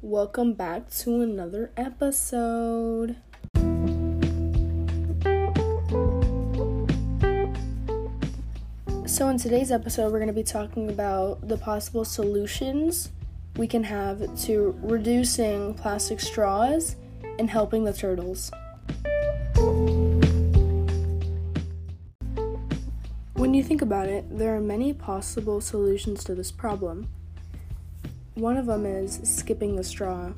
Welcome back to another episode. So, in today's episode, we're going to be talking about the possible solutions we can have to reducing plastic straws and helping the turtles. When you think about it, there are many possible solutions to this problem. One of them is skipping the straw.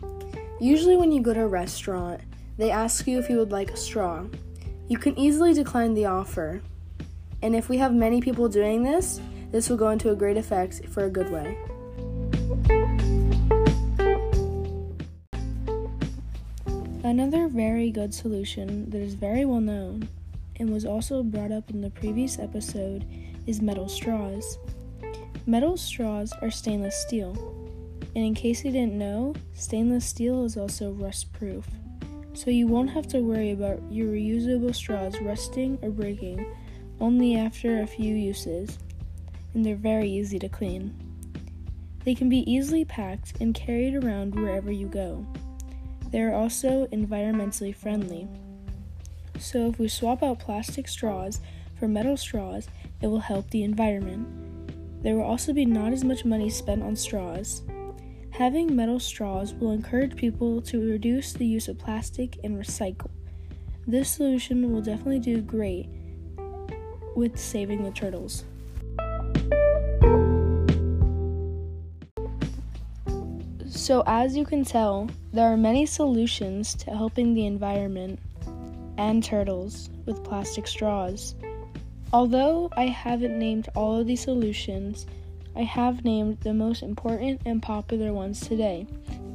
Usually, when you go to a restaurant, they ask you if you would like a straw. You can easily decline the offer. And if we have many people doing this, this will go into a great effect for a good way. Another very good solution that is very well known and was also brought up in the previous episode is metal straws. Metal straws are stainless steel. And in case you didn't know, stainless steel is also rust proof. So you won't have to worry about your reusable straws rusting or breaking only after a few uses. And they're very easy to clean. They can be easily packed and carried around wherever you go. They are also environmentally friendly. So if we swap out plastic straws for metal straws, it will help the environment. There will also be not as much money spent on straws. Having metal straws will encourage people to reduce the use of plastic and recycle. This solution will definitely do great with saving the turtles. So, as you can tell, there are many solutions to helping the environment and turtles with plastic straws. Although I haven't named all of these solutions, I have named the most important and popular ones today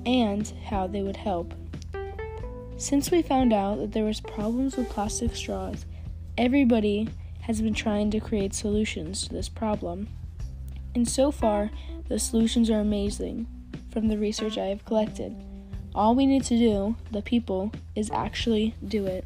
and how they would help. Since we found out that there was problems with plastic straws, everybody has been trying to create solutions to this problem. And so far, the solutions are amazing from the research I have collected. All we need to do, the people, is actually do it.